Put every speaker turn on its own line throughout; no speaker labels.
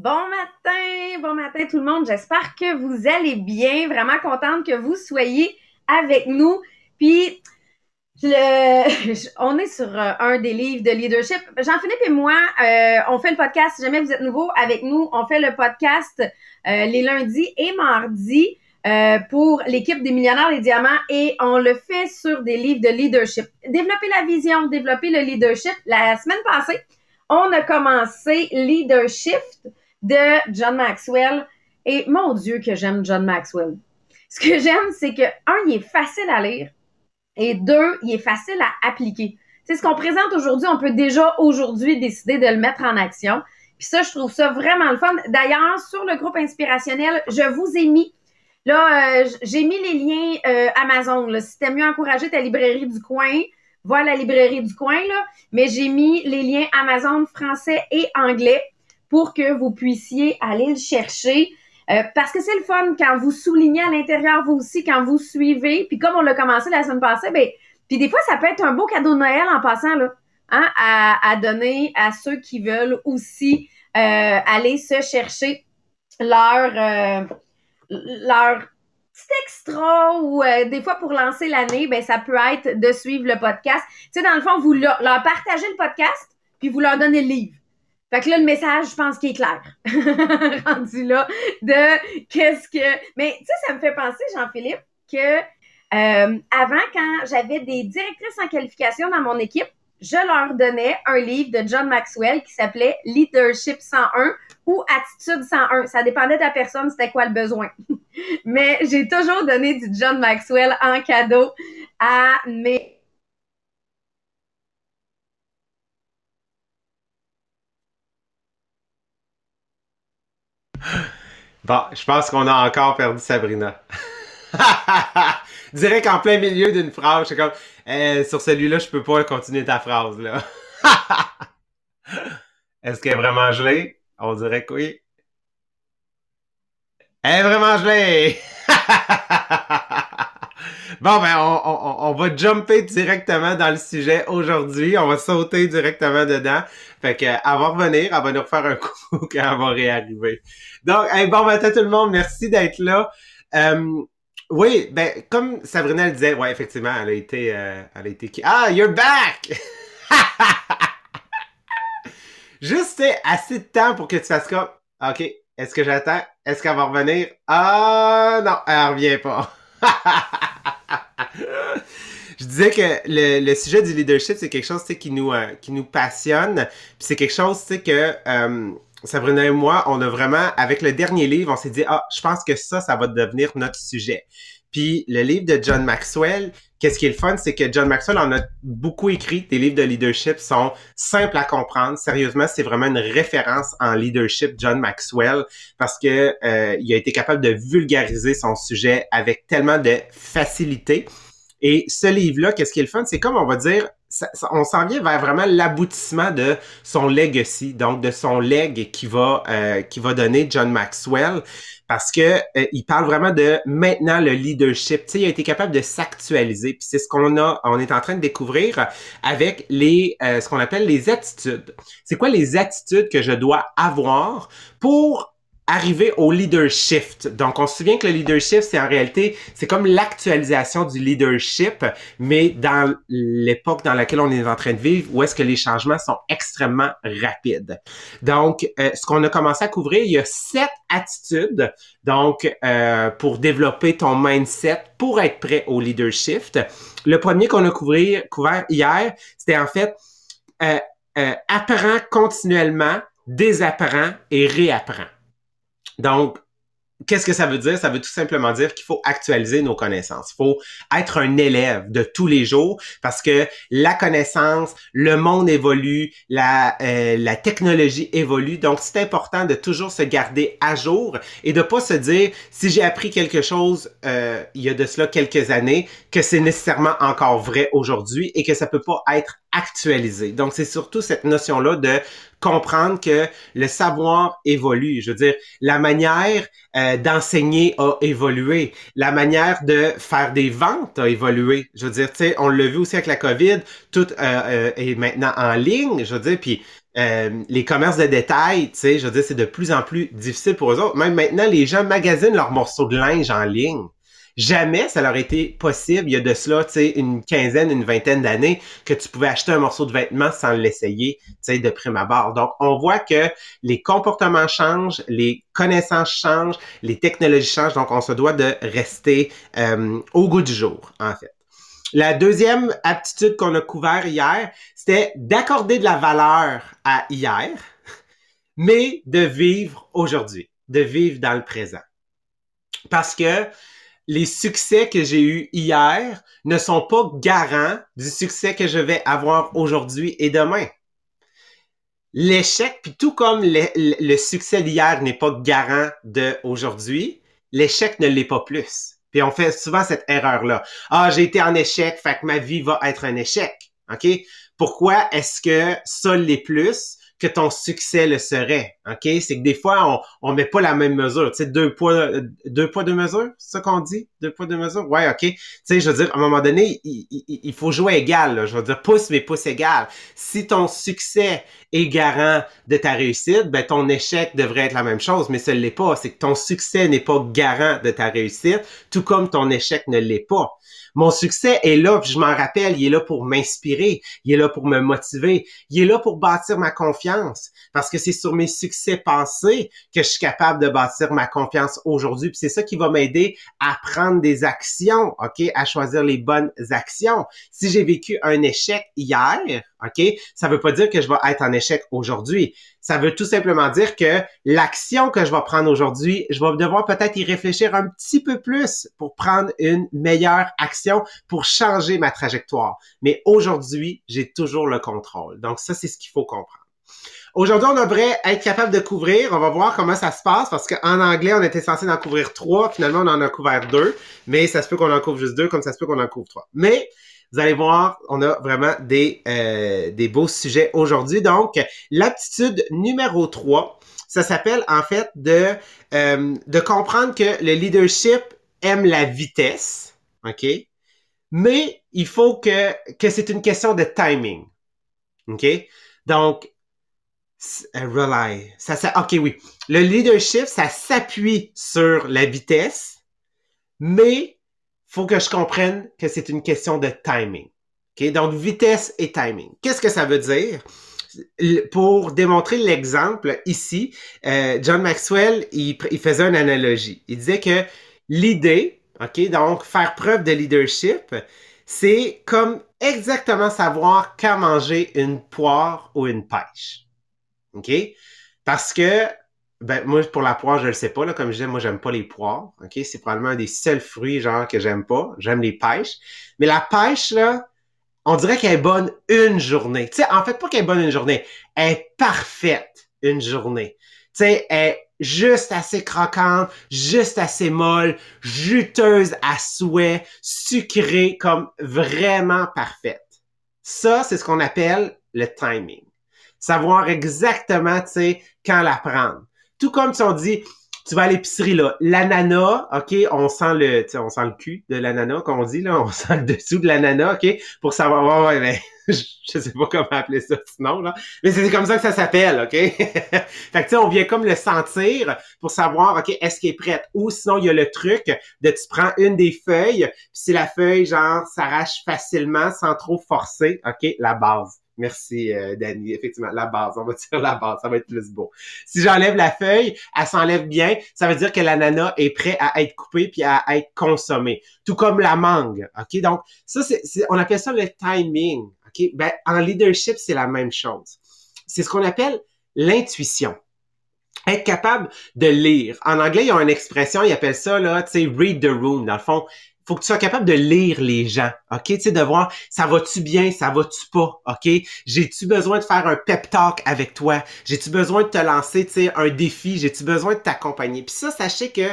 Bon matin, bon matin tout le monde. J'espère que vous allez bien. Vraiment contente que vous soyez avec nous. Puis, on est sur euh, un des livres de leadership. Jean-Philippe et moi, euh, on fait le podcast. Si jamais vous êtes nouveau avec nous, on fait le podcast euh, les lundis et mardis pour l'équipe des millionnaires des diamants et on le fait sur des livres de leadership. Développer la vision, développer le leadership. La semaine passée, on a commencé Leadership de John Maxwell. Et mon Dieu que j'aime John Maxwell. Ce que j'aime, c'est que, un, il est facile à lire et deux, il est facile à appliquer. C'est ce qu'on présente aujourd'hui, on peut déjà aujourd'hui décider de le mettre en action. Puis ça, je trouve ça vraiment le fun. D'ailleurs, sur le groupe inspirationnel, je vous ai mis, là, euh, j'ai mis les liens euh, Amazon. Si t'aimes mieux encourager ta librairie du coin, va à la librairie du coin, là. Mais j'ai mis les liens Amazon français et anglais pour que vous puissiez aller le chercher. Euh, parce que c'est le fun quand vous soulignez à l'intérieur vous aussi, quand vous suivez. Puis comme on l'a commencé la semaine passée, ben, puis des fois, ça peut être un beau cadeau de Noël en passant, là, hein, à, donner à ceux qui veulent aussi euh, aller se chercher leur, euh, leur petit extra ou des fois pour lancer l'année, ben ça peut être de suivre le podcast. Tu sais, dans le fond, vous leur, leur partagez le podcast, puis vous leur donnez le livre. Fait que là, le message, je pense qu'il est clair. Rendu là, de qu'est-ce que. Mais tu sais, ça me fait penser, Jean-Philippe, que euh, avant, quand j'avais des directrices en qualification dans mon équipe, je leur donnais un livre de John Maxwell qui s'appelait Leadership 101 ou Attitude 101. Ça dépendait de la personne, c'était quoi le besoin. Mais j'ai toujours donné du John Maxwell en cadeau à mes
Bon, je pense qu'on a encore perdu Sabrina. Direct en plein milieu d'une phrase, je suis comme eh, sur celui-là, je peux pas continuer ta phrase là. Est-ce qu'elle est vraiment gelée? On dirait que oui. Elle est vraiment gelée! Bon, ben, on, on, on, va jumper directement dans le sujet aujourd'hui. On va sauter directement dedans. Fait que, elle va revenir, elle va nous refaire un coup quand elle va réarriver. Donc, bon matin tout le monde, merci d'être là. Euh, oui, ben, comme Sabrina le disait, ouais, effectivement, elle a été, euh, elle a été qui? Ah, you're back! Juste assez de temps pour que tu fasses comme, ok, est-ce que j'attends? Est-ce qu'elle va revenir? Ah, non, elle revient pas. je disais que le, le, sujet du leadership, c'est quelque chose qui nous, euh, qui nous passionne. Puis c'est quelque chose que euh, Sabrina et moi, on a vraiment, avec le dernier livre, on s'est dit, ah, je pense que ça, ça va devenir notre sujet. Puis le livre de John Maxwell, qu'est-ce qui est le fun, c'est que John Maxwell en a beaucoup écrit. Des livres de leadership sont simples à comprendre. Sérieusement, c'est vraiment une référence en leadership, John Maxwell, parce que euh, il a été capable de vulgariser son sujet avec tellement de facilité. Et ce livre-là, qu'est-ce qui est le fun, c'est comme on va dire, on s'en vient vers vraiment l'aboutissement de son legacy, donc de son leg qui va euh, qui va donner John Maxwell parce que euh, il parle vraiment de maintenant le leadership. Tu sais, il a été capable de s'actualiser. Puis c'est ce qu'on a, on est en train de découvrir avec les euh, ce qu'on appelle les attitudes. C'est quoi les attitudes que je dois avoir pour arriver au leadership. Donc, on se souvient que le leadership, c'est en réalité, c'est comme l'actualisation du leadership, mais dans l'époque dans laquelle on est en train de vivre, où est-ce que les changements sont extrêmement rapides. Donc, euh, ce qu'on a commencé à couvrir, il y a sept attitudes, donc, euh, pour développer ton mindset, pour être prêt au leadership. Le premier qu'on a couvert, hier, c'était en fait, euh, euh, apprends continuellement, désapprends et réapprends. Donc, Qu'est-ce que ça veut dire? Ça veut tout simplement dire qu'il faut actualiser nos connaissances. Il faut être un élève de tous les jours parce que la connaissance, le monde évolue, la, euh, technologie évolue. Donc, c'est important de toujours se garder à jour et de pas se dire, si j'ai appris quelque chose euh, il y a de cela quelques années, que c'est nécessairement encore vrai aujourd'hui et que ça peut pas être actualisé. Donc, c'est surtout cette notion-là de comprendre que le savoir évolue. Je veux dire, la manière euh, d'enseigner a évolué, la manière de faire des ventes a évolué. Je veux dire, tu sais, on l'a vu aussi avec la COVID, tout euh, euh, est maintenant en ligne. Je veux dire, puis les commerces de détail, tu sais, je veux dire, c'est de plus en plus difficile pour eux autres. Même maintenant, les gens magasinent leurs morceaux de linge en ligne. Jamais ça leur été possible, il y a de cela, tu sais, une quinzaine, une vingtaine d'années, que tu pouvais acheter un morceau de vêtement sans l'essayer, tu sais, de prime abord. Donc, on voit que les comportements changent, les connaissances changent, les technologies changent, donc on se doit de rester euh, au goût du jour, en fait. La deuxième aptitude qu'on a couvert hier, c'était d'accorder de la valeur à hier, mais de vivre aujourd'hui, de vivre dans le présent. Parce que les succès que j'ai eus hier ne sont pas garants du succès que je vais avoir aujourd'hui et demain. L'échec, puis tout comme le, succès d'hier n'est pas garant de aujourd'hui, l'échec ne l'est pas plus. Puis on fait souvent cette erreur-là. Ah, j'ai été en échec, fait que ma vie va être un échec. OK? Pourquoi est-ce que ça l'est plus? Que ton succès le serait. OK? C'est que des fois, on, on met pas la même mesure. Tu sais, deux poids, deux poids, deux mesures, c'est ça qu'on dit? Deux poids, deux mesures? Ouais, OK. Tu sais, je veux dire, à un moment donné, il, faut jouer égal. Je veux dire, pouce, mais pouce égal. Si ton succès est garant de ta réussite, ben ton échec devrait être la même chose, mais ce l'est pas. C'est que ton succès n'est pas garant de ta réussite, tout comme ton échec ne l'est pas. Mon succès est là, je m'en rappelle, il est là pour m'inspirer, il est là pour me motiver, il est là pour bâtir ma confiance, parce que c'est sur mes succès passés que je suis capable de bâtir ma confiance aujourd'hui, puis c'est ça qui va m'aider à prendre des actions, OK, à choisir les bonnes actions. Si j'ai vécu un échec hier, OK, ça veut pas dire que je vais être en échec aujourd'hui. Ça veut tout simplement dire que l'action que je vais prendre aujourd'hui, je vais devoir peut-être y réfléchir un petit peu plus pour prendre une meilleure action pour changer ma trajectoire. Mais aujourd'hui, j'ai toujours le contrôle. Donc ça, c'est ce qu'il faut comprendre. Aujourd'hui, on devrait être capable de couvrir. On va voir comment ça se passe parce qu'en anglais, on était censé en couvrir trois. Finalement, on en a couvert deux. Mais ça se peut qu'on en couvre juste deux, comme ça se peut qu'on en couvre trois. Mais vous allez voir, on a vraiment des, euh, des beaux sujets aujourd'hui. Donc, l'aptitude numéro 3, ça s'appelle en fait de, euh, de comprendre que le leadership aime la vitesse, OK? Mais il faut que, que c'est une question de timing. OK? Donc, rely. Ça, ça, OK, oui. Le leadership, ça s'appuie sur la vitesse, mais faut que je comprenne que c'est une question de timing. Okay? Donc, vitesse et timing. Qu'est-ce que ça veut dire? Pour démontrer l'exemple ici, euh, John Maxwell, il, il, faisait une analogie. Il disait que l'idée, OK, donc faire preuve de leadership, c'est comme exactement savoir quand manger une poire ou une pêche. OK? Parce que ben, moi, pour la poire, je le sais pas, là. Comme je disais, moi, j'aime pas les poires. OK? C'est probablement un des seuls fruits, genre, que j'aime pas. J'aime les pêches. Mais la pêche, là, on dirait qu'elle est bonne une journée. Tu sais, en fait, pas qu'elle est bonne une journée. Elle est parfaite une journée. Tu sais, elle est juste assez croquante, juste assez molle, juteuse à souhait, sucrée, comme vraiment parfaite. Ça, c'est ce qu'on appelle le timing. Savoir exactement, tu sais, quand la prendre. Tout comme si on dit, tu vas à l'épicerie là, l'ananas, ok, on sent le, on sent le cul de l'ananas, comme on dit là, on sent le dessous de l'ananas, ok, pour savoir, ouais, mais je sais pas comment appeler ça sinon là, mais c'est comme ça que ça s'appelle, ok? fait que tu sais, on vient comme le sentir pour savoir, ok, est-ce qu'il est prêt, ou sinon il y a le truc de tu prends une des feuilles, puis si la feuille genre s'arrache facilement sans trop forcer, ok, la base. Merci, euh, Danny. Effectivement, la base. On va dire la base. Ça va être plus beau. Si j'enlève la feuille, elle s'enlève bien. Ça veut dire que l'ananas est prêt à être coupé puis à être consommé. Tout comme la mangue. OK? Donc, ça, c'est, on appelle ça le timing. OK? Ben, en leadership, c'est la même chose. C'est ce qu'on appelle l'intuition être capable de lire. En anglais, ils ont une expression, ils appellent ça, là, tu sais, read the room. Dans le fond, faut que tu sois capable de lire les gens, ok? Tu sais, de voir, ça va-tu bien, ça va-tu pas, ok? J'ai-tu besoin de faire un pep talk avec toi? J'ai-tu besoin de te lancer, tu sais, un défi? J'ai-tu besoin de t'accompagner? Puis ça, sachez que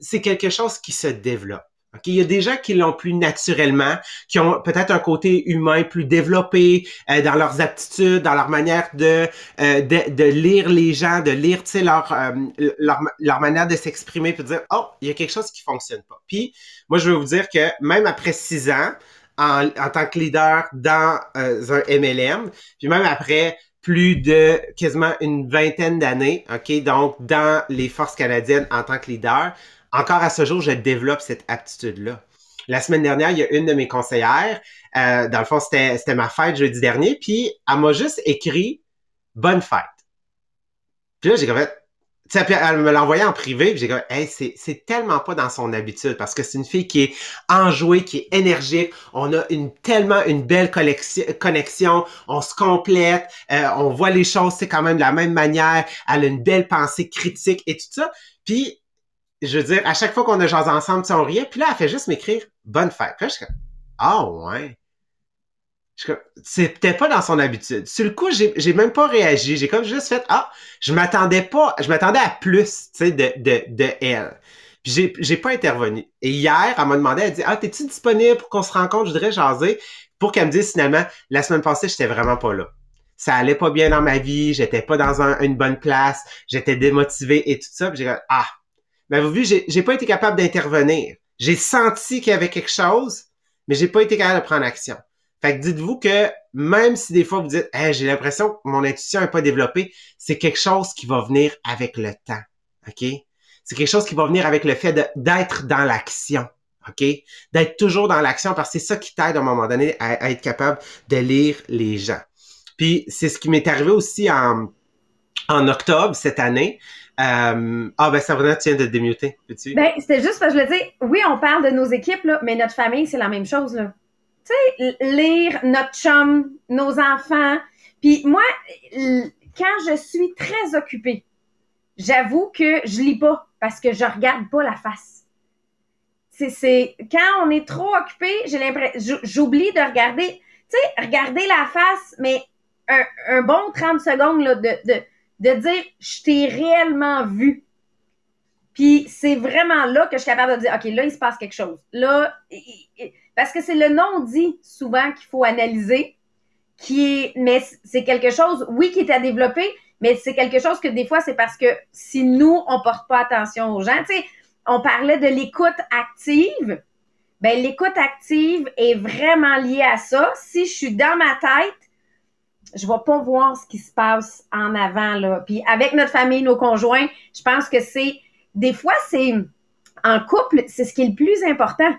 c'est quelque chose qui se développe. OK? Il y a des gens qui l'ont plus naturellement, qui ont peut-être un côté humain plus développé euh, dans leurs aptitudes, dans leur manière de, euh, de, de, lire les gens, de lire leur, euh, leur, leur manière de s'exprimer, puis de dire, oh, il y a quelque chose qui fonctionne pas. Puis, moi, je veux vous dire que même après six ans, en, en tant que leader dans un MLM, puis même après plus de quasiment une vingtaine d'années, OK, donc dans les forces canadiennes en tant que leader, encore à ce jour, je développe cette aptitude-là. La semaine dernière, il y a une de mes conseillères, euh, dans le fond, c'était, c'était ma fête jeudi dernier, puis elle m'a juste écrit « Bonne fête ». Puis là, j'ai comme elle me l'a en privé, puis j'ai dit hey, c'est, c'est tellement pas dans son habitude parce que c'est une fille qui est enjouée, qui est énergique. On a une tellement une belle connexion, on se complète, euh, on voit les choses, c'est quand même de la même manière. Elle a une belle pensée critique et tout ça. Puis, je veux dire, à chaque fois qu'on a jasé ensemble, on riait. Puis là, elle fait juste m'écrire bonne fête. Puis là, je suis comme, ah ouais c'était pas dans son habitude. Sur le coup, j'ai même pas réagi. J'ai comme juste fait ah, je m'attendais pas, je m'attendais à plus, tu de, de, de elle. Puis j'ai pas intervenu. Et hier, elle m'a demandé, elle dit ah, t'es-tu disponible pour qu'on se rencontre, je voudrais jaser, pour qu'elle me dise finalement, la semaine passée, j'étais vraiment pas là. Ça allait pas bien dans ma vie, j'étais pas dans une bonne place, j'étais démotivé et tout ça. Puis j'ai dit ah, mais vous vu, j'ai pas été capable d'intervenir. J'ai senti qu'il y avait quelque chose, mais j'ai pas été capable de prendre action. Fait que dites-vous que même si des fois vous dites hey, j'ai l'impression que mon intuition n'est pas développée, c'est quelque chose qui va venir avec le temps. OK? C'est quelque chose qui va venir avec le fait d'être dans l'action. OK? D'être toujours dans l'action parce que c'est ça qui t'aide à un moment donné à, être capable de lire les gens. Puis c'est ce qui m'est arrivé aussi en, en octobre cette année. Euh, ah ben Sabrina, tu viens de te démuter.
Ben, c'était juste parce que je le dis, oui, on parle de nos équipes, là, mais notre famille, c'est la même chose. Là tu sais, lire notre chum, nos enfants. Puis moi, quand je suis très occupée, j'avoue que je lis pas parce que je regarde pas la face. C'est, quand on est trop occupé, j'ai l'impression, j'oublie de regarder, tu sais, regarder la face, mais un, bon 30 secondes là, de, de dire, je t'ai réellement vu. Puis c'est vraiment là que je suis capable de dire, OK, là, il se passe quelque chose. Là, parce que c'est le non-dit souvent qu'il faut analyser, qui mais c'est quelque chose, oui, qui est à développer, mais c'est quelque chose que des fois, c'est parce que si nous, on porte pas attention aux gens, tu sais, on parlait de l'écoute active. Ben, l'écoute active est vraiment liée à ça. Si je suis dans ma tête, je vais pas voir ce qui se passe en avant, là. Puis avec notre famille, nos conjoints, je pense que c'est, des fois, c'est, en couple, c'est ce qui est le plus important.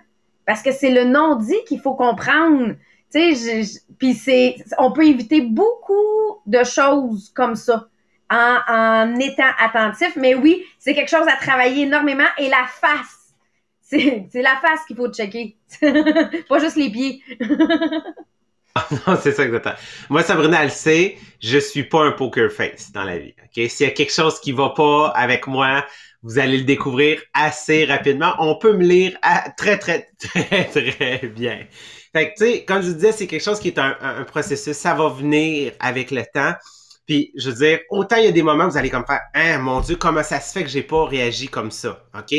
Parce que c'est le non-dit qu'il faut comprendre. Tu sais, puis c'est, on peut éviter beaucoup de choses comme ça en, en étant attentif. Mais oui, c'est quelque chose à travailler énormément. Et la face, c'est la face qu'il faut checker. Pas juste les pieds.
non, c'est ça exactement. Moi, Sabrina, elle sait, je suis pas un poker face dans la vie. Ok, s'il y a quelque chose qui va pas avec moi, vous allez le découvrir assez rapidement. On peut me lire très, très, très, très bien. Fait que, tu sais, comme je vous disais, c'est quelque chose qui est un, processus. Ça va venir avec le temps. Puis, je veux dire, autant il y a des moments où vous allez comme faire, hein, mon Dieu, comment ça se fait que j'ai pas réagi comme ça, ok?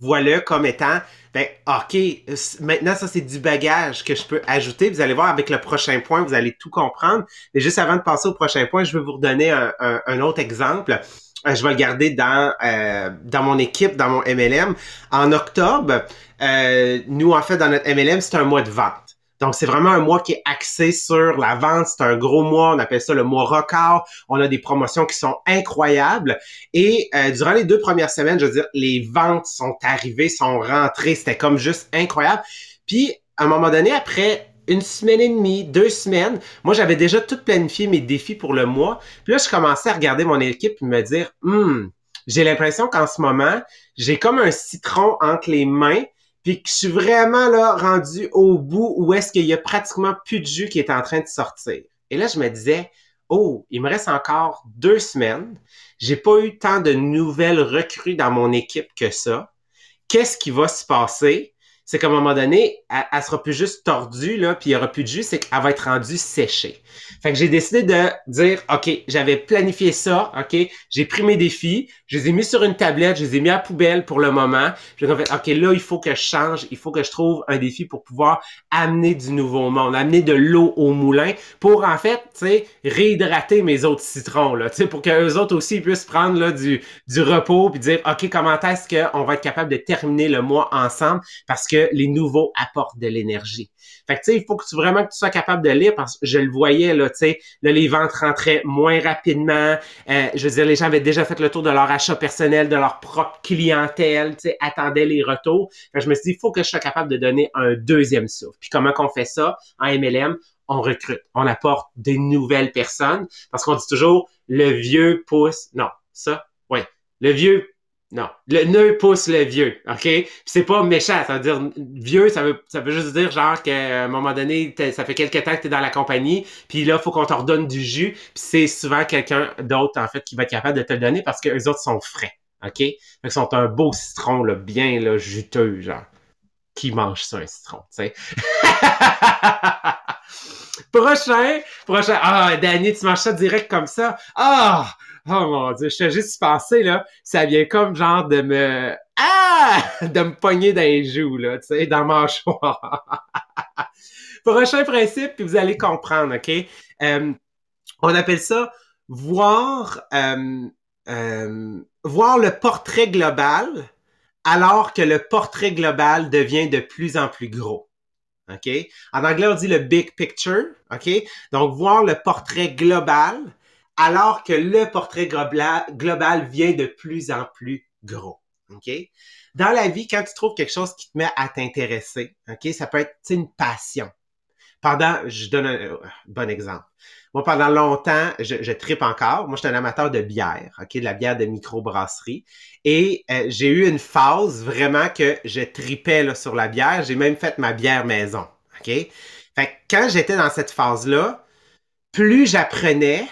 Voilà comme étant, ben, ok, maintenant ça c'est du bagage que je peux ajouter. Vous allez voir avec le prochain point, vous allez tout comprendre. Mais juste avant de passer au prochain point, je vais vous redonner un autre exemple. Euh, je vais le garder dans euh, dans mon équipe, dans mon MLM. En octobre, euh, nous en fait dans notre MLM, c'est un mois de vente. Donc c'est vraiment un mois qui est axé sur la vente. C'est un gros mois, on appelle ça le mois record. On a des promotions qui sont incroyables. Et durant les deux premières semaines, je veux dire, les ventes sont arrivées, sont rentrées. C'était comme juste incroyable. Puis à un moment donné, après une semaine et demie, deux semaines. Moi, j'avais déjà tout planifié mes défis pour le mois. Puis là, je commençais à regarder mon équipe et me dire, hum, j'ai l'impression qu'en ce moment, j'ai comme un citron entre les mains, puis que je suis vraiment là rendu au bout où est-ce qu'il y a pratiquement plus de jus qui est en train de sortir. Et là, je me disais, oh, il me reste encore deux semaines. J'ai pas eu tant de nouvelles recrues dans mon équipe que ça. Qu'est-ce qui va se passer? C'est qu'à un moment donné, elle, sera plus juste tordue, là, puis il y aura plus de jus, c'est qu'elle va être rendue séchée. Fait que j'ai décidé de dire, OK, j'avais planifié ça, OK, j'ai pris mes défis, je les ai mis sur une tablette, je les ai mis à poubelle pour le moment. J'ai fait, OK, là, il faut que je change, il faut que je trouve un défi pour pouvoir amener du nouveau monde, amener de l'eau au moulin pour, en fait, tu sais, réhydrater mes autres citrons, là, tu sais, pour qu'eux autres aussi puissent prendre, là, du, du repos puis dire, OK, comment est-ce qu'on va être capable de terminer le mois ensemble? Parce que les nouveaux apportent de l'énergie. Fait que, tu il faut que tu vraiment que tu sois capable de lire parce que je le voyais, là, tu sais, les ventes rentraient moins rapidement. Euh, je veux dire, les gens avaient déjà fait le tour de leur achat personnel, de leur propre clientèle, tu sais, attendaient les retours. Fait que je me suis dit, il faut que je sois capable de donner un deuxième souffle. Puis comment qu'on fait ça? En MLM? On recrute, on apporte des nouvelles personnes parce qu'on dit toujours, le vieux pousse, non, ça, ouais, le vieux non. Le nœud pousse le vieux, OK? c'est pas méchant, ça veut dire vieux, ça veut, ça veut juste dire genre qu'à un moment donné, ça fait quelque temps que tu es dans la compagnie, puis là, faut qu'on te redonne du jus, puis c'est souvent quelqu'un d'autre, en fait, qui va être capable de te le donner parce que les autres sont frais, OK? Ils sont un beau citron, là, bien là, juteux, genre. Qui mange ça, un citron, tu sais? prochain, prochain. Ah, Danny, tu manges ça direct comme ça. Ah! Oh mon dieu, je t'ai juste pensé, là, ça vient comme genre de me. Ah! De me pogner dans les joues, là, tu sais, dans ma mâchoire. Prochain principe, puis vous allez comprendre, OK? Euh, on appelle ça voir, euh, euh, voir le portrait global alors que le portrait global devient de plus en plus gros. OK? En anglais, on dit le big picture. OK? Donc, voir le portrait global alors que le portrait global, vient de plus en plus gros. OK? Dans la vie, quand tu trouves quelque chose qui te met à t'intéresser, OK, ça peut être une passion. Pendant, je donne un, bon exemple. Moi, pendant longtemps, je, je tripe encore. Moi, je suis un amateur de bière, OK, de la bière de microbrasserie. Et euh, j'ai eu une phase vraiment que je tripais sur la bière. J'ai même fait ma bière maison, OK? Fait que quand j'étais dans cette phase-là, plus j'apprenais,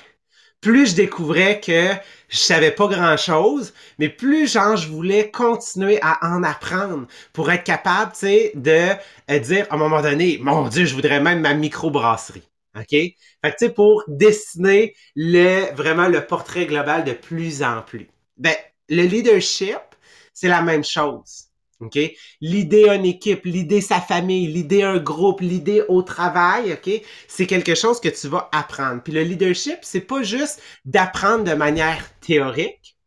plus je découvrais que je savais pas grand chose, mais plus genre je voulais continuer à en apprendre pour être capable, tu sais, de euh, dire à un moment donné, mon Dieu, je voudrais même ma microbrasserie. OK? Fait que tu sais, pour dessiner le, vraiment le portrait global de plus en plus. Ben, le leadership, c'est la même chose. OK? L'idée une équipe, l'idée sa famille, l'idée un groupe, l'idée au travail, OK? C'est quelque chose que tu vas apprendre. Puis le leadership, c'est pas juste d'apprendre de manière théorique,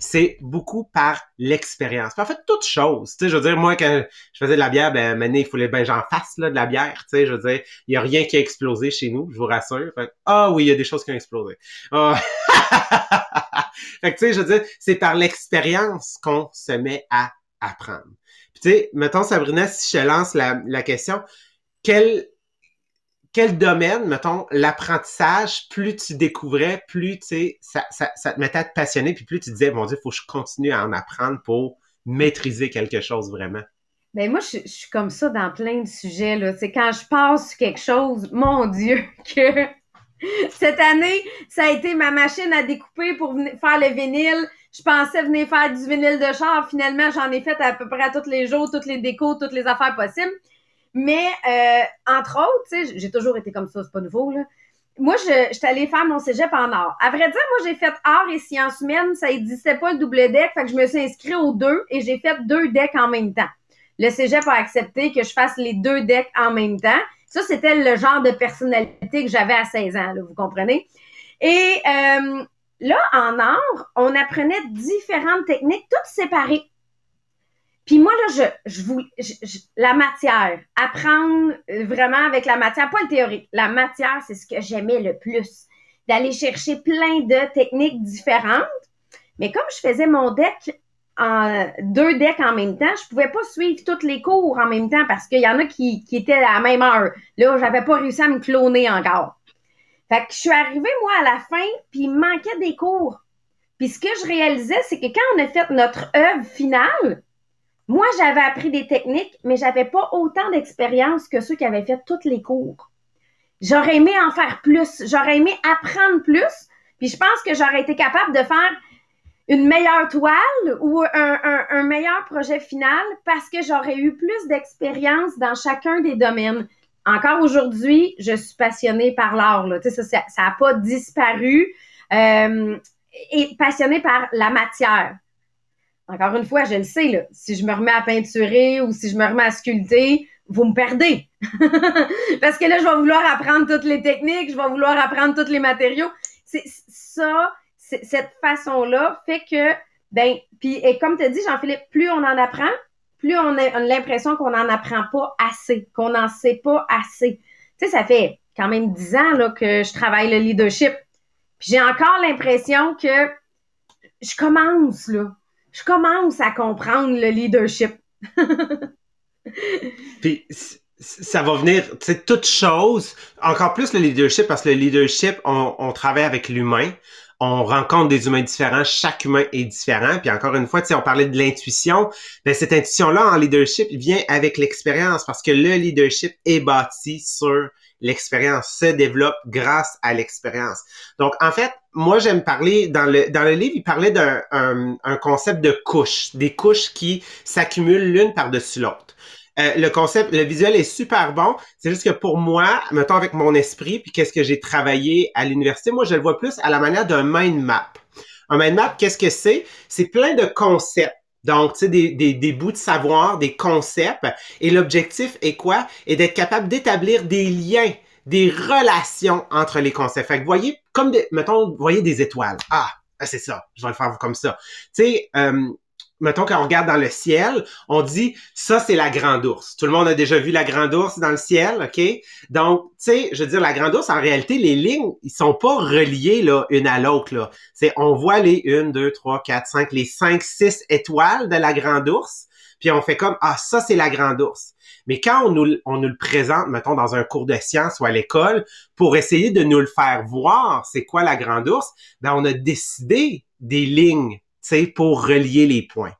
c'est beaucoup par l'expérience. En fait, toute chose. Tu sais, je veux dire, moi, quand je faisais de la bière, ben, maintenant, il fallait ben j'en fasse, là, de la bière. Tu sais, je veux dire, il y a rien qui a explosé chez nous, je vous rassure. ah oui, il y a des choses qui ont explosé. Ah. fait que, tu sais, je veux dire, c'est par l'expérience qu'on se met à apprendre tu sais, mettons, Sabrina, si je lance la, la question, quel, quel domaine, mettons, l'apprentissage, plus tu découvrais, plus, tu sais, ça, ça, ça, te mettait à te passionner, puis plus tu disais, mon Dieu, il faut que je continue à en apprendre pour maîtriser quelque chose vraiment?
Ben moi, je, suis comme ça dans plein de sujets. Là. C'est quand je passe sur quelque chose, mon Dieu, que cette année, ça a été ma machine à découper pour faire le vinyle je pensais venir faire du vinyle de char. Finalement, j'en ai fait à peu près à tous les jours, toutes les décos, toutes les affaires possibles. Mais, euh, entre autres, j'ai toujours été comme ça, c'est pas nouveau, là. Moi, je, suis allée faire mon cégep en art. À vrai dire, moi, j'ai fait art et sciences humaines. Ça n'existait pas le double deck. Fait que je me suis inscrite aux deux et j'ai fait deux decks en même temps. Le cégep a accepté que je fasse les deux decks en même temps. Ça, c'était le genre de personnalité que j'avais à 16 ans, vous comprenez? Et euh, là, en art, on apprenait différentes techniques, toutes séparées. Puis moi, là, je, je vous, la matière, apprendre vraiment avec la matière, pas le théorique, la matière, c'est ce que j'aimais le plus. D'aller chercher plein de techniques différentes. Mais comme je faisais mon deck en deux decks en même temps, je pouvais pas suivre tous les cours en même temps parce qu'il y en a qui, qui étaient à la même heure. Là, j'avais pas réussi à me cloner encore. Fait que je suis arrivée, moi, à la fin, puis il manquait des cours. Puis ce que je réalisais, c'est que quand on a fait notre œuvre finale, moi, j'avais appris des techniques, mais j'avais pas autant d'expérience que ceux qui avaient fait tous les cours. J'aurais aimé en faire plus. J'aurais aimé apprendre plus. Puis je pense que j'aurais été capable de faire une meilleure toile ou un, meilleur projet final parce que j'aurais eu plus d'expérience dans chacun des domaines. Encore aujourd'hui, je suis passionnée par l'art. Ça n'a ça, pas disparu. Euh, et passionnée par la matière. Encore une fois, je le sais, là, si je me remets à peinturer ou si je me remets à sculpter, vous me perdez. Parce que là, je vais vouloir apprendre toutes les techniques, je vais vouloir apprendre tous les matériaux. C'est ça, cette façon-là fait que, ben, puis et comme tu as dit, Jean-Philippe, plus on en apprend, plus on a l'impression qu'on n'en apprend pas assez, qu'on n'en sait pas assez. Tu sais, ça fait quand même dix ans que je travaille le leadership. J'ai encore l'impression que je commence, là. Je commence à comprendre le leadership.
Puis ça va venir, c'est toute chose, encore plus le leadership, parce que le leadership, on travaille avec l'humain on rencontre des humains différents, chaque humain est différent. Puis encore une fois, on parlait de l'intuition. Ben, cette intuition-là en leadership vient avec l'expérience parce que le leadership est bâti sur l'expérience, se développe grâce à l'expérience. Donc, en fait, moi, j'aime parler, dans le, dans le livre, il parlait d'un un concept de couches, des couches qui s'accumulent l'une par-dessus l'autre. Euh, le concept, le visuel est super bon. C'est juste que pour moi, mettons avec mon esprit, puis qu'est-ce que j'ai travaillé à l'université, moi, je le vois plus à la manière d'un mind map. Un mind map, qu'est-ce que c'est? C'est plein de concepts. Donc, tu sais, des, des, des, bouts de savoir, des concepts. Et l'objectif est quoi? Est d'être capable d'établir des liens, des relations entre les concepts. Fait que, voyez, comme, des, mettons, voyez des étoiles. Ah, c'est ça. Je vais le faire comme ça. Tu sais, euh, mettons, quand on regarde dans le ciel, on dit ça, c'est la grande ours. Tout le monde a déjà vu la grande ours dans le ciel, OK? Donc, tu sais, je veux dire, la grande ours, en réalité, les lignes, ils sont pas reliés là, une à l'autre. Là. C'est, on voit les une, deux, trois, quatre, cinq, les cinq, six étoiles de la grande ours, puis on fait comme Ah, ça, c'est la grande ours. Mais quand on nous, on nous le présente, mettons, dans un cours de sciences ou à l'école, pour essayer de nous le faire voir, c'est quoi la grande ours, ben on a décidé des lignes pour relier les points.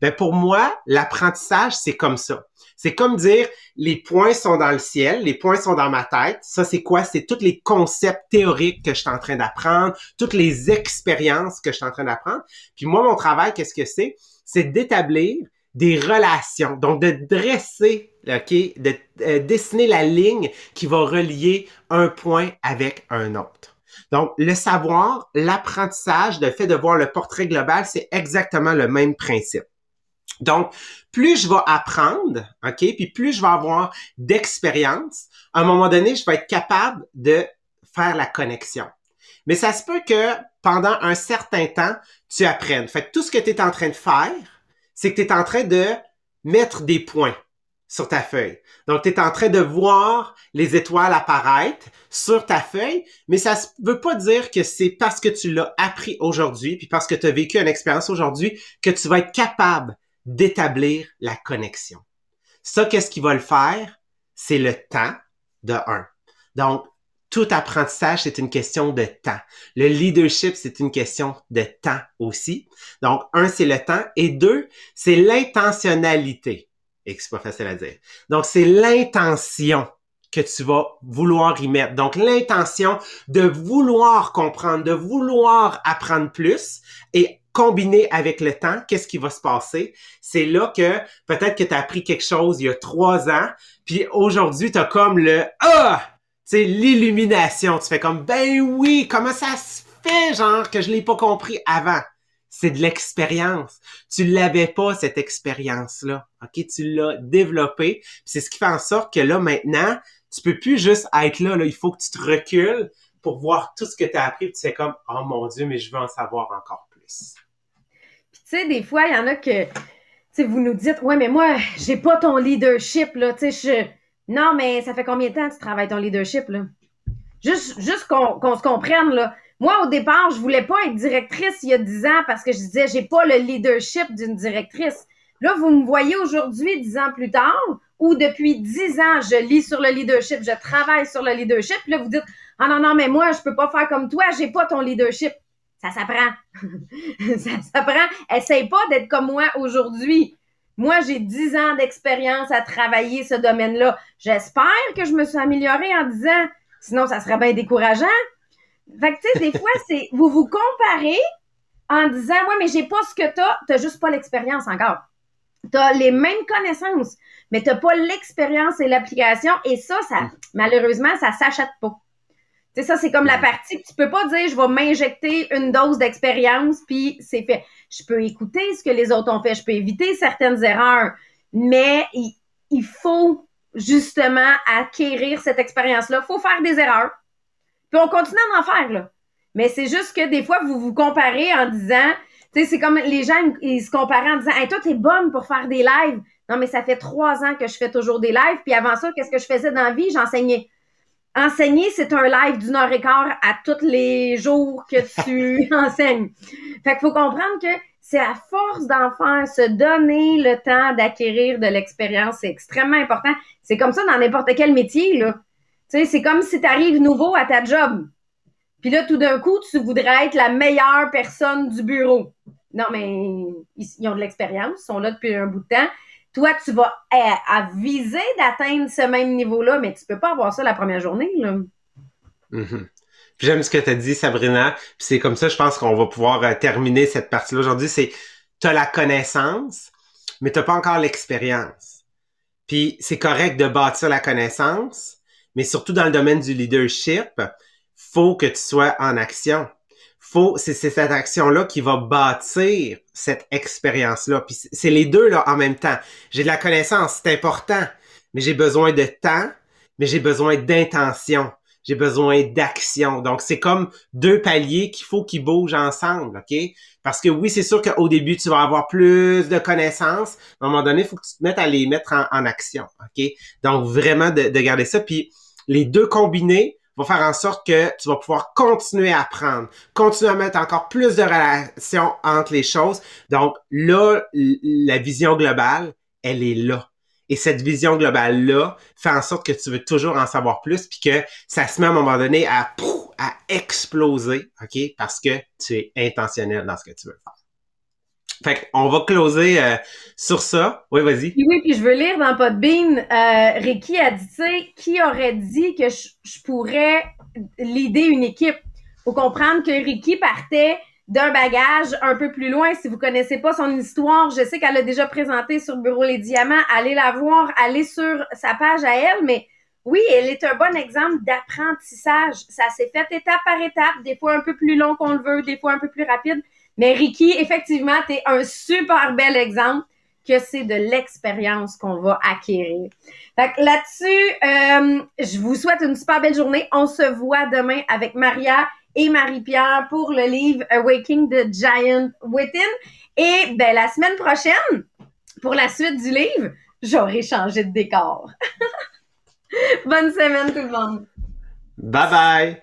Ben pour moi, l'apprentissage, c'est comme ça. C'est comme dire, les points sont dans le ciel, les points sont dans ma tête. Ça, c'est quoi? C'est tous les concepts théoriques que je suis en train d'apprendre, toutes les expériences que je suis en train d'apprendre. Puis moi, mon travail, qu'est-ce que c'est? C'est d'établir des relations. Donc, de dresser, OK, de euh, dessiner la ligne qui va relier un point avec un autre. Donc, le savoir, l'apprentissage, le fait de voir le portrait global, c'est exactement le même principe. Donc, plus je vais apprendre, OK, puis plus je vais avoir d'expérience, à un moment donné, je vais être capable de faire la connexion. Mais ça se peut que pendant un certain temps, tu apprennes. Fait que tout ce que tu es en train de faire, c'est que tu es en train de mettre des points sur ta feuille. Donc, tu es en train de voir les étoiles apparaître sur ta feuille, mais ça ne veut pas dire que c'est parce que tu l'as appris aujourd'hui, puis parce que tu as vécu une expérience aujourd'hui, que tu vas être capable d'établir la connexion. Ça, qu'est-ce qui va le faire? C'est le temps de un. Donc, tout apprentissage, c'est une question de temps. Le leadership, c'est une question de temps aussi. Donc, un, c'est le temps. Et deux, c'est l'intentionnalité et que c'est pas facile à dire. Donc, c'est l'intention que tu vas vouloir y mettre. Donc, l'intention de vouloir comprendre, de vouloir apprendre plus et combiner avec le temps, qu'est-ce qui va se passer? C'est là que peut-être que tu as appris quelque chose il y a trois ans, puis aujourd'hui, tu as comme le Ah! C'est l'illumination. Tu fais comme Ben oui, comment ça se fait, genre, que je l'ai pas compris avant? C'est de l'expérience. Tu l'avais pas, cette expérience-là. OK? Tu l'as développée. C'est ce qui fait en sorte que là, maintenant, tu peux plus juste être là. Il faut que tu te recules pour voir tout ce que tu as appris. Tu fais comme, oh mon Dieu, mais je veux en savoir encore plus.
Puis tu sais, des fois, il y en a que, tu vous nous dites, ouais, mais moi, j'ai pas ton leadership, là. Tu sais. Non, mais ça fait combien de temps que tu travailles ton leadership, là? Juste, juste qu'on se comprenne, là. Moi, au départ, je voulais pas être directrice il y a dix ans parce que je disais, j'ai pas le leadership d'une directrice. Là, vous me voyez aujourd'hui, dix ans plus tard, ou depuis dix ans, je lis sur le leadership, je travaille sur le leadership. Là, vous dites, ah non, non, mais moi, je peux pas faire comme toi, j'ai pas ton leadership. Ça s'apprend. ça s'apprend. Essaye pas d'être comme moi aujourd'hui. Moi, j'ai dix ans d'expérience à travailler ce domaine-là. J'espère que je me suis améliorée en dix ans. Sinon, ça serait bien décourageant. Fait que, tu sais, des fois, c'est, vous vous comparez, en disant Ouais, mais j'ai pas ce que t'as, t'as juste pas l'expérience encore. T'as les mêmes connaissances, mais t'as pas l'expérience et l'application. Et ça, ça, mm. malheureusement, ça s'achète pas. Tu sais, ça, c'est comme la mm. partie que tu peux pas dire je vais m'injecter une dose d'expérience, puis c'est fait. Je peux écouter ce que les autres ont fait, je peux éviter certaines erreurs, mais il, il faut justement acquérir cette expérience-là. Il faut faire des erreurs. Puis on continue à en faire, là. Mais c'est juste que des fois, vous vous comparez en disant, tu sais, c'est comme les gens, ils se comparaient en disant, hey, toi, t'es bonne pour faire des lives. Non, mais ça fait trois ans que je fais toujours des lives. Puis avant ça, qu'est-ce que je faisais dans la vie? J'enseignais. Enseigner, c'est un live d'une heure et quart à tous les jours que tu enseignes. Fait qu'il faut comprendre que c'est à force d'en faire, se donner le temps d'acquérir de l'expérience. C'est extrêmement important. C'est comme ça dans n'importe quel métier, là. Tu sais, c'est comme si tu arrives nouveau à ta job. Puis là, tout d'un coup, tu voudrais être la meilleure personne du bureau. Non, mais ils, ont de l'expérience, ils sont là depuis un bout de temps. Toi, tu vas à, viser d'atteindre ce même niveau-là, mais tu peux pas avoir ça la première journée. Là.
Mm-hmm. J'aime ce que tu as dit, Sabrina. Puis c'est comme ça, je pense qu'on va pouvoir euh, terminer cette partie-là aujourd'hui. C'est tu as la connaissance, mais tu n'as pas encore l'expérience. Puis c'est correct de bâtir la connaissance, mais surtout dans le domaine du leadership, faut que tu sois en action. Faut, c'est, cette action-là qui va bâtir cette expérience-là. Puis c'est les deux là en même temps. J'ai de la connaissance, c'est important, mais j'ai besoin de temps, mais j'ai besoin d'intention. J'ai besoin d'action. Donc, c'est comme deux paliers qu'il faut qu'ils bougent ensemble, OK? Parce que oui, c'est sûr qu'au début, tu vas avoir plus de connaissances. À un moment donné, il faut que tu te mettes à les mettre en, action, OK? Donc, vraiment de, de garder ça. Puis, les deux combinés, va faire en sorte que tu vas pouvoir continuer à apprendre, continuer à mettre encore plus de relations entre les choses. Donc là, la vision globale, elle est là. Et cette vision globale-là fait en sorte que tu veux toujours en savoir plus, puis que ça se met à un moment donné à, à exploser, OK? Parce que tu es intentionnel dans ce que tu veux faire. Fait qu'on va closer euh, sur ça. Oui, vas-y.
Oui, puis je veux lire dans Podbean, euh, Ricky a dit, tu sais, qui aurait dit que je, pourrais l'aider une équipe? Faut comprendre que Ricky partait d'un bagage un peu plus loin. Si vous connaissez pas son histoire, je sais qu'elle a déjà présenté sur Bureau Les Diamants. Allez la voir, allez sur sa page à elle, mais oui, elle est un bon exemple d'apprentissage. Ça s'est fait étape par étape, des fois un peu plus long qu'on le veut, des fois un peu plus rapide. Mais Ricky, effectivement, tu es un super bel exemple que c'est de l'expérience qu'on va acquérir. Fait là-dessus, euh, je vous souhaite une super belle journée. On se voit demain avec Maria et Marie-Pierre pour le livre Awaking the Giant Within. Et ben, la semaine prochaine, pour la suite du livre, j'aurai changé de décor. Bonne semaine tout le monde.
Bye bye.